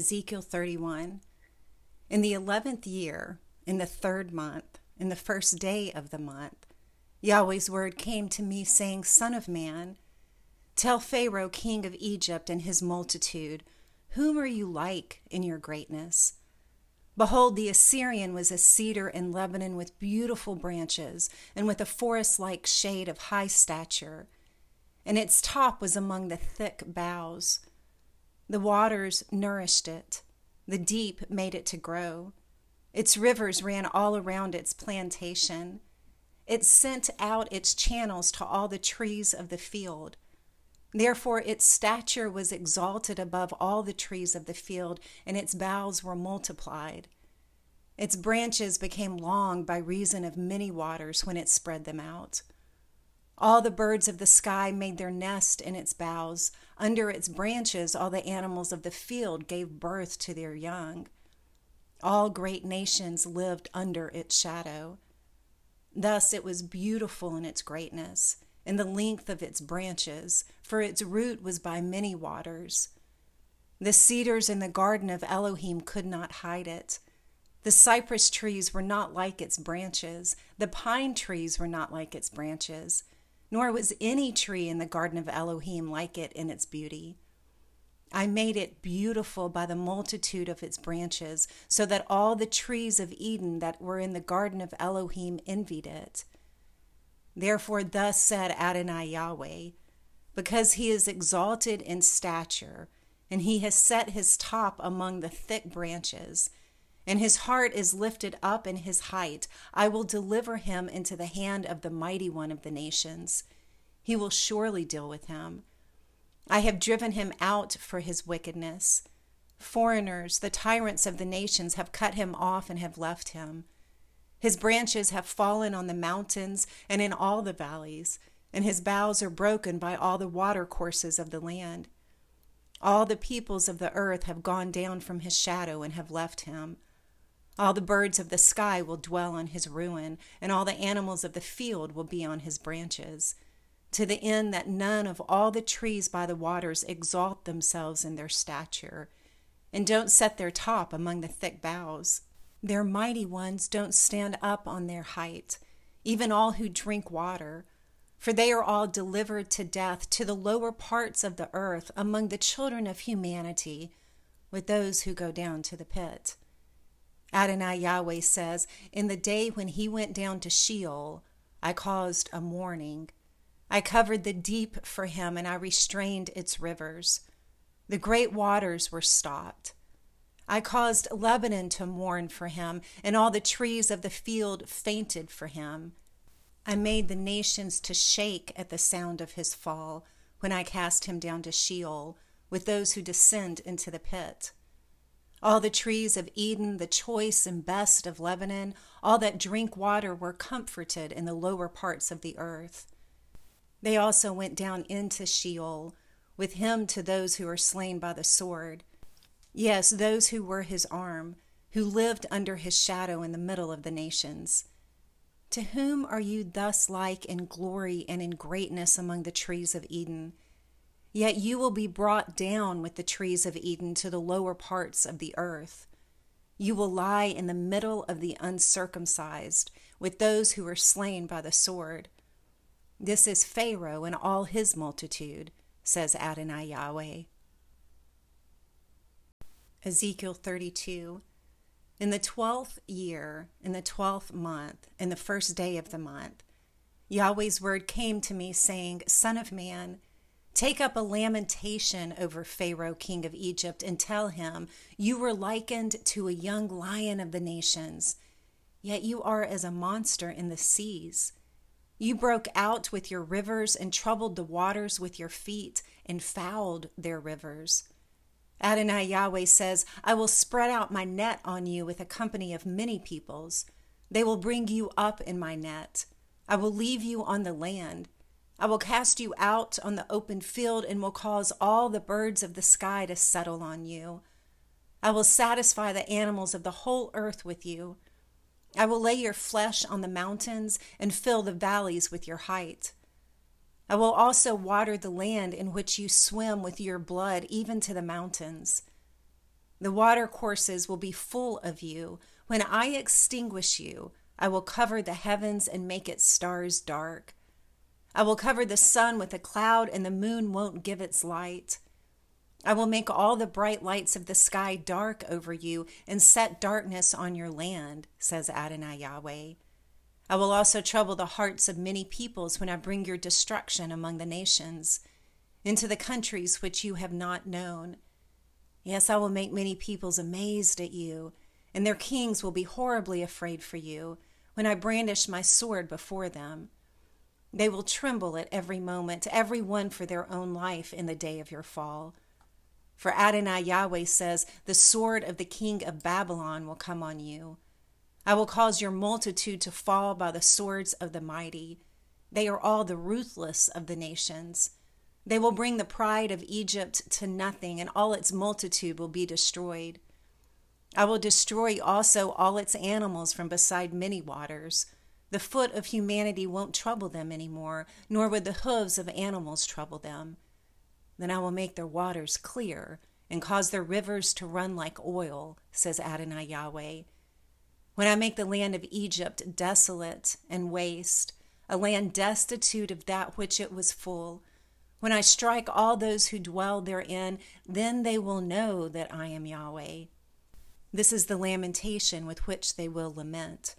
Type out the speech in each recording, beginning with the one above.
Ezekiel 31. In the eleventh year, in the third month, in the first day of the month, Yahweh's word came to me, saying, Son of man, tell Pharaoh, king of Egypt, and his multitude, Whom are you like in your greatness? Behold, the Assyrian was a cedar in Lebanon with beautiful branches, and with a forest like shade of high stature, and its top was among the thick boughs. The waters nourished it, the deep made it to grow. Its rivers ran all around its plantation. It sent out its channels to all the trees of the field. Therefore, its stature was exalted above all the trees of the field, and its boughs were multiplied. Its branches became long by reason of many waters when it spread them out. All the birds of the sky made their nest in its boughs. Under its branches, all the animals of the field gave birth to their young. All great nations lived under its shadow. Thus it was beautiful in its greatness, in the length of its branches, for its root was by many waters. The cedars in the garden of Elohim could not hide it. The cypress trees were not like its branches, the pine trees were not like its branches nor was any tree in the garden of Elohim like it in its beauty. I made it beautiful by the multitude of its branches, so that all the trees of Eden that were in the garden of Elohim envied it. Therefore, thus said Adonai Yahweh, because he is exalted in stature, and he has set his top among the thick branches, and his heart is lifted up in his height. I will deliver him into the hand of the mighty one of the nations. He will surely deal with him. I have driven him out for his wickedness. Foreigners, the tyrants of the nations, have cut him off and have left him. His branches have fallen on the mountains and in all the valleys, and his boughs are broken by all the watercourses of the land. All the peoples of the earth have gone down from his shadow and have left him. All the birds of the sky will dwell on his ruin, and all the animals of the field will be on his branches, to the end that none of all the trees by the waters exalt themselves in their stature, and don't set their top among the thick boughs. Their mighty ones don't stand up on their height, even all who drink water, for they are all delivered to death to the lower parts of the earth among the children of humanity, with those who go down to the pit. Adonai Yahweh says, In the day when he went down to Sheol, I caused a mourning. I covered the deep for him, and I restrained its rivers. The great waters were stopped. I caused Lebanon to mourn for him, and all the trees of the field fainted for him. I made the nations to shake at the sound of his fall when I cast him down to Sheol with those who descend into the pit. All the trees of Eden, the choice and best of Lebanon, all that drink water were comforted in the lower parts of the earth. They also went down into Sheol, with him to those who are slain by the sword. Yes, those who were his arm, who lived under his shadow in the middle of the nations. To whom are you thus like in glory and in greatness among the trees of Eden? Yet you will be brought down with the trees of Eden to the lower parts of the earth. You will lie in the middle of the uncircumcised with those who were slain by the sword. This is Pharaoh and all his multitude, says Adonai Yahweh. Ezekiel 32. In the twelfth year, in the twelfth month, in the first day of the month, Yahweh's word came to me, saying, Son of man, Take up a lamentation over Pharaoh, king of Egypt, and tell him, You were likened to a young lion of the nations, yet you are as a monster in the seas. You broke out with your rivers and troubled the waters with your feet and fouled their rivers. Adonai Yahweh says, I will spread out my net on you with a company of many peoples. They will bring you up in my net. I will leave you on the land I will cast you out on the open field and will cause all the birds of the sky to settle on you. I will satisfy the animals of the whole earth with you. I will lay your flesh on the mountains and fill the valleys with your height. I will also water the land in which you swim with your blood, even to the mountains. The water courses will be full of you. When I extinguish you, I will cover the heavens and make its stars dark. I will cover the sun with a cloud, and the moon won't give its light. I will make all the bright lights of the sky dark over you and set darkness on your land, says Adonai Yahweh. I will also trouble the hearts of many peoples when I bring your destruction among the nations, into the countries which you have not known. Yes, I will make many peoples amazed at you, and their kings will be horribly afraid for you when I brandish my sword before them. They will tremble at every moment, every one for their own life in the day of your fall. For Adonai Yahweh says, The sword of the king of Babylon will come on you. I will cause your multitude to fall by the swords of the mighty. They are all the ruthless of the nations. They will bring the pride of Egypt to nothing, and all its multitude will be destroyed. I will destroy also all its animals from beside many waters. The foot of humanity won't trouble them any more, nor would the hooves of animals trouble them. Then I will make their waters clear and cause their rivers to run like oil, says Adonai Yahweh. When I make the land of Egypt desolate and waste, a land destitute of that which it was full, when I strike all those who dwell therein, then they will know that I am Yahweh. This is the lamentation with which they will lament.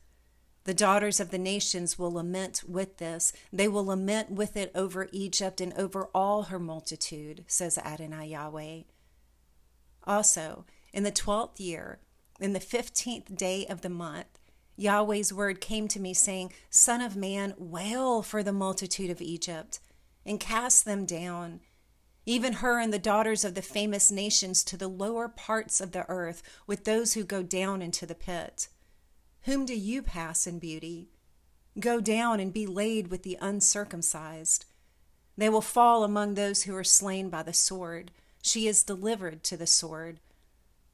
The daughters of the nations will lament with this. They will lament with it over Egypt and over all her multitude, says Adonai Yahweh. Also, in the twelfth year, in the fifteenth day of the month, Yahweh's word came to me, saying, Son of man, wail for the multitude of Egypt, and cast them down, even her and the daughters of the famous nations, to the lower parts of the earth, with those who go down into the pit. Whom do you pass in beauty? Go down and be laid with the uncircumcised. They will fall among those who are slain by the sword. She is delivered to the sword.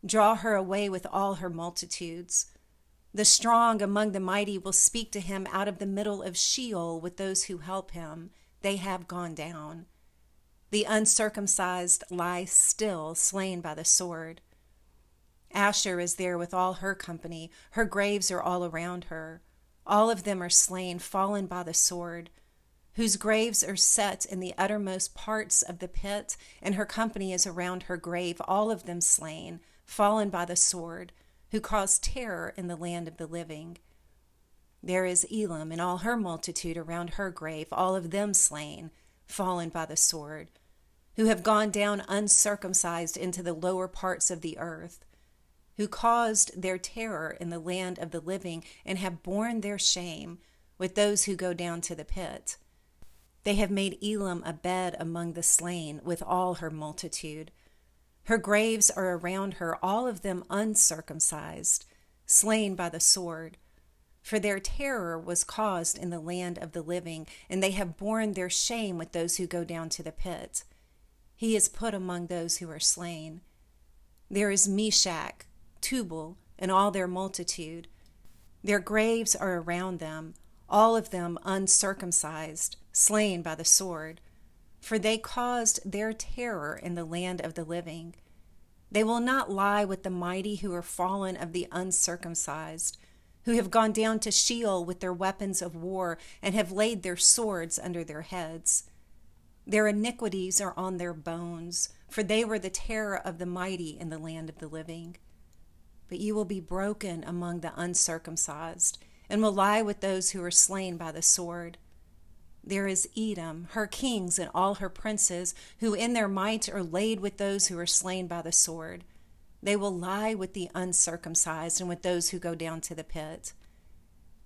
Draw her away with all her multitudes. The strong among the mighty will speak to him out of the middle of Sheol with those who help him. They have gone down. The uncircumcised lie still, slain by the sword. Asshur is there with all her company. Her graves are all around her. All of them are slain, fallen by the sword, whose graves are set in the uttermost parts of the pit, and her company is around her grave, all of them slain, fallen by the sword, who caused terror in the land of the living. There is Elam and all her multitude around her grave, all of them slain, fallen by the sword, who have gone down uncircumcised into the lower parts of the earth who caused their terror in the land of the living and have borne their shame with those who go down to the pit. They have made Elam a bed among the slain with all her multitude. Her graves are around her, all of them uncircumcised, slain by the sword. For their terror was caused in the land of the living, and they have borne their shame with those who go down to the pit. He is put among those who are slain. There is Meshech, Tubal, and all their multitude. Their graves are around them, all of them uncircumcised, slain by the sword, for they caused their terror in the land of the living. They will not lie with the mighty who are fallen of the uncircumcised, who have gone down to Sheol with their weapons of war and have laid their swords under their heads. Their iniquities are on their bones, for they were the terror of the mighty in the land of the living but you will be broken among the uncircumcised, and will lie with those who are slain by the sword. There is Edom, her kings and all her princes, who in their might are laid with those who are slain by the sword. They will lie with the uncircumcised and with those who go down to the pit.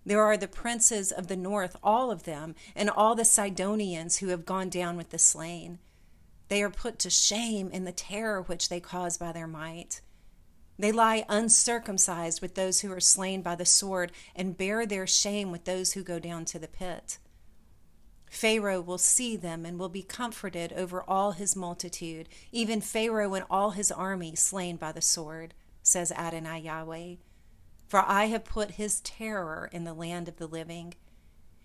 There are the princes of the north, all of them, and all the Sidonians who have gone down with the slain. They are put to shame in the terror which they cause by their might. They lie uncircumcised with those who are slain by the sword and bear their shame with those who go down to the pit. Pharaoh will see them and will be comforted over all his multitude, even Pharaoh and all his army slain by the sword, says Adonai Yahweh. For I have put his terror in the land of the living.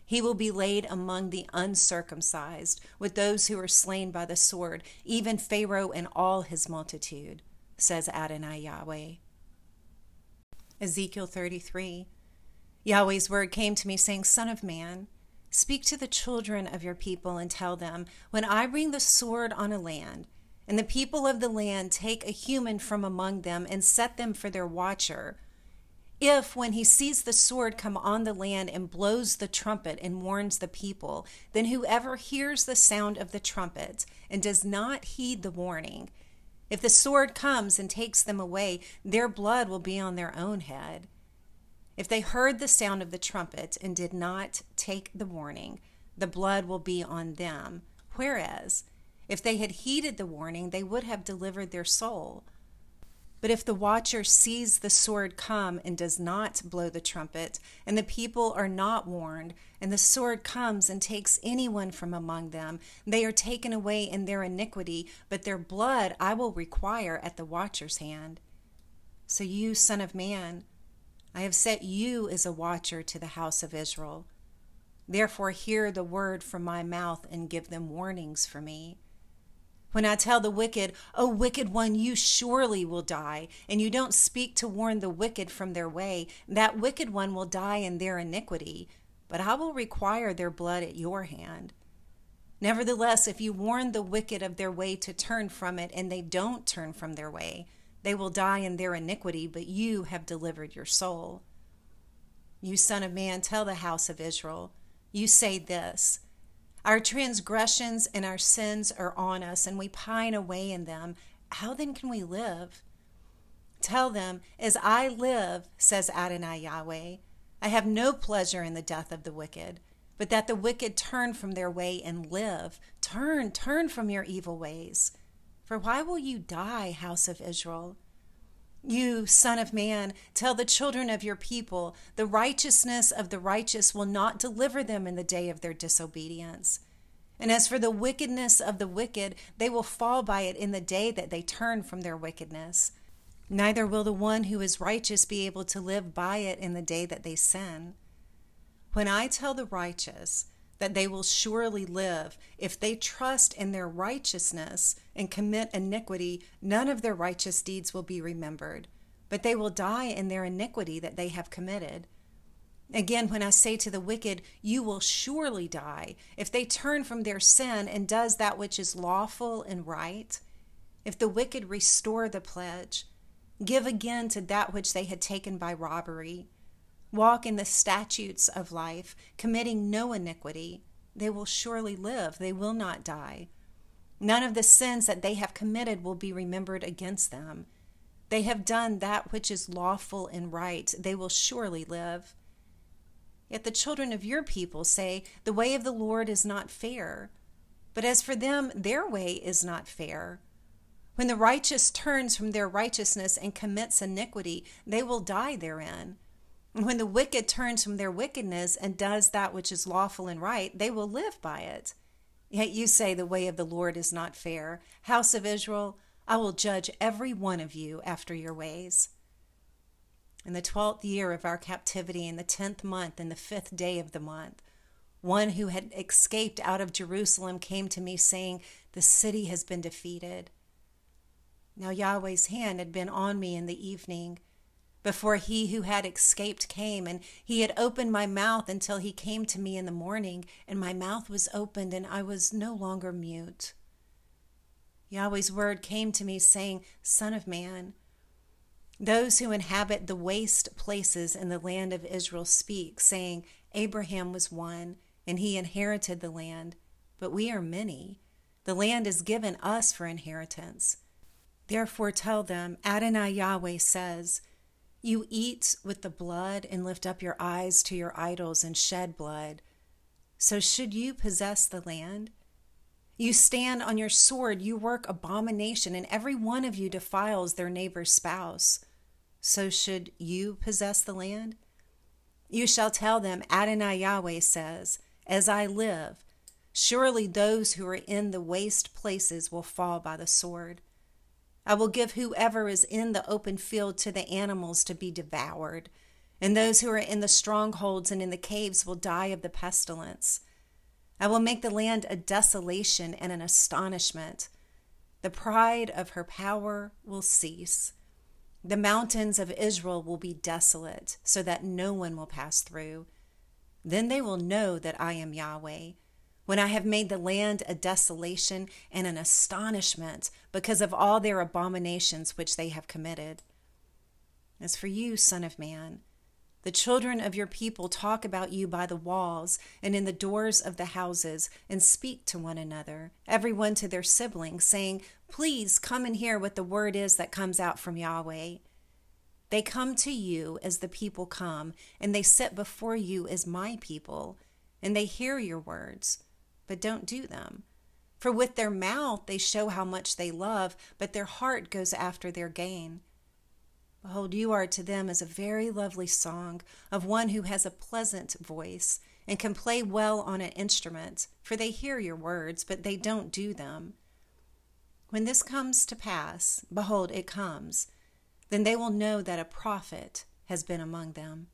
He will be laid among the uncircumcised, with those who are slain by the sword, even Pharaoh and all his multitude says Adonai Yahweh. Ezekiel 33 Yahweh's word came to me, saying, Son of man, speak to the children of your people and tell them, When I bring the sword on a land, and the people of the land take a human from among them and set them for their watcher, if, when he sees the sword come on the land and blows the trumpet and warns the people, then whoever hears the sound of the trumpet and does not heed the warning, if the sword comes and takes them away, their blood will be on their own head. If they heard the sound of the trumpet and did not take the warning, the blood will be on them. Whereas, if they had heeded the warning, they would have delivered their soul. But if the watcher sees the sword come and does not blow the trumpet, and the people are not warned, and the sword comes and takes anyone from among them, they are taken away in their iniquity, but their blood I will require at the watcher's hand. So you, Son of Man, I have set you as a watcher to the house of Israel. Therefore, hear the word from my mouth and give them warnings for me. When I tell the wicked, O wicked one, you surely will die, and you don't speak to warn the wicked from their way, that wicked one will die in their iniquity, but I will require their blood at your hand. Nevertheless, if you warn the wicked of their way to turn from it, and they don't turn from their way, they will die in their iniquity, but you have delivered your soul. You, Son of Man, tell the house of Israel, you say this our transgressions and our sins are on us, and we pine away in them. How then can we live? Tell them, As I live, says Adonai Yahweh, I have no pleasure in the death of the wicked, but that the wicked turn from their way and live. Turn, turn from your evil ways. For why will you die, house of Israel? You, Son of Man, tell the children of your people, the righteousness of the righteous will not deliver them in the day of their disobedience. And as for the wickedness of the wicked, they will fall by it in the day that they turn from their wickedness. Neither will the one who is righteous be able to live by it in the day that they sin. When I tell the righteous, that they will surely live. If they trust in their righteousness and commit iniquity, none of their righteous deeds will be remembered, but they will die in their iniquity that they have committed. Again, when I say to the wicked, You will surely die, if they turn from their sin and does that which is lawful and right, if the wicked restore the pledge, give again to that which they had taken by robbery, walk in the statutes of life, committing no iniquity, they will surely live. They will not die. None of the sins that they have committed will be remembered against them. They have done that which is lawful and right. They will surely live. Yet the children of your people say, The way of the Lord is not fair. But as for them, their way is not fair. When the righteous turns from their righteousness and commits iniquity, they will die therein. When the wicked turns from their wickedness and does that which is lawful and right, they will live by it. Yet you say the way of the Lord is not fair. House of Israel, I will judge every one of you after your ways. In the twelfth year of our captivity, in the tenth month, in the fifth day of the month, one who had escaped out of Jerusalem came to me, saying, The city has been defeated. Now Yahweh's hand had been on me in the evening before he who had escaped came, and he had opened my mouth until he came to me in the morning, and my mouth was opened, and I was no longer mute. Yahweh's word came to me, saying, Son of man, those who inhabit the waste places in the land of Israel speak, saying, Abraham was one, and he inherited the land, but we are many. The land is given us for inheritance. Therefore tell them, Adonai Yahweh says, you eat with the blood and lift up your eyes to your idols and shed blood. So should you possess the land? You stand on your sword, you work abomination, and every one of you defiles their neighbor's spouse. So should you possess the land? You shall tell them, Adonai Yahweh says, As I live, surely those who are in the waste places will fall by the sword. I will give whoever is in the open field to the animals to be devoured, and those who are in the strongholds and in the caves will die of the pestilence. I will make the land a desolation and an astonishment. The pride of her power will cease. The mountains of Israel will be desolate, so that no one will pass through. Then they will know that I am Yahweh, when I have made the land a desolation and an astonishment because of all their abominations which they have committed. As for you, Son of Man, the children of your people talk about you by the walls and in the doors of the houses and speak to one another, everyone to their sibling, saying, Please come and hear what the word is that comes out from Yahweh. They come to you as the people come, and they sit before you as my people, and they hear your words, but don't do them. For with their mouth they show how much they love, but their heart goes after their gain. Behold, you are to them as a very lovely song of one who has a pleasant voice and can play well on an instrument, for they hear your words, but they don't do them. When this comes to pass, behold, it comes, then they will know that a prophet has been among them.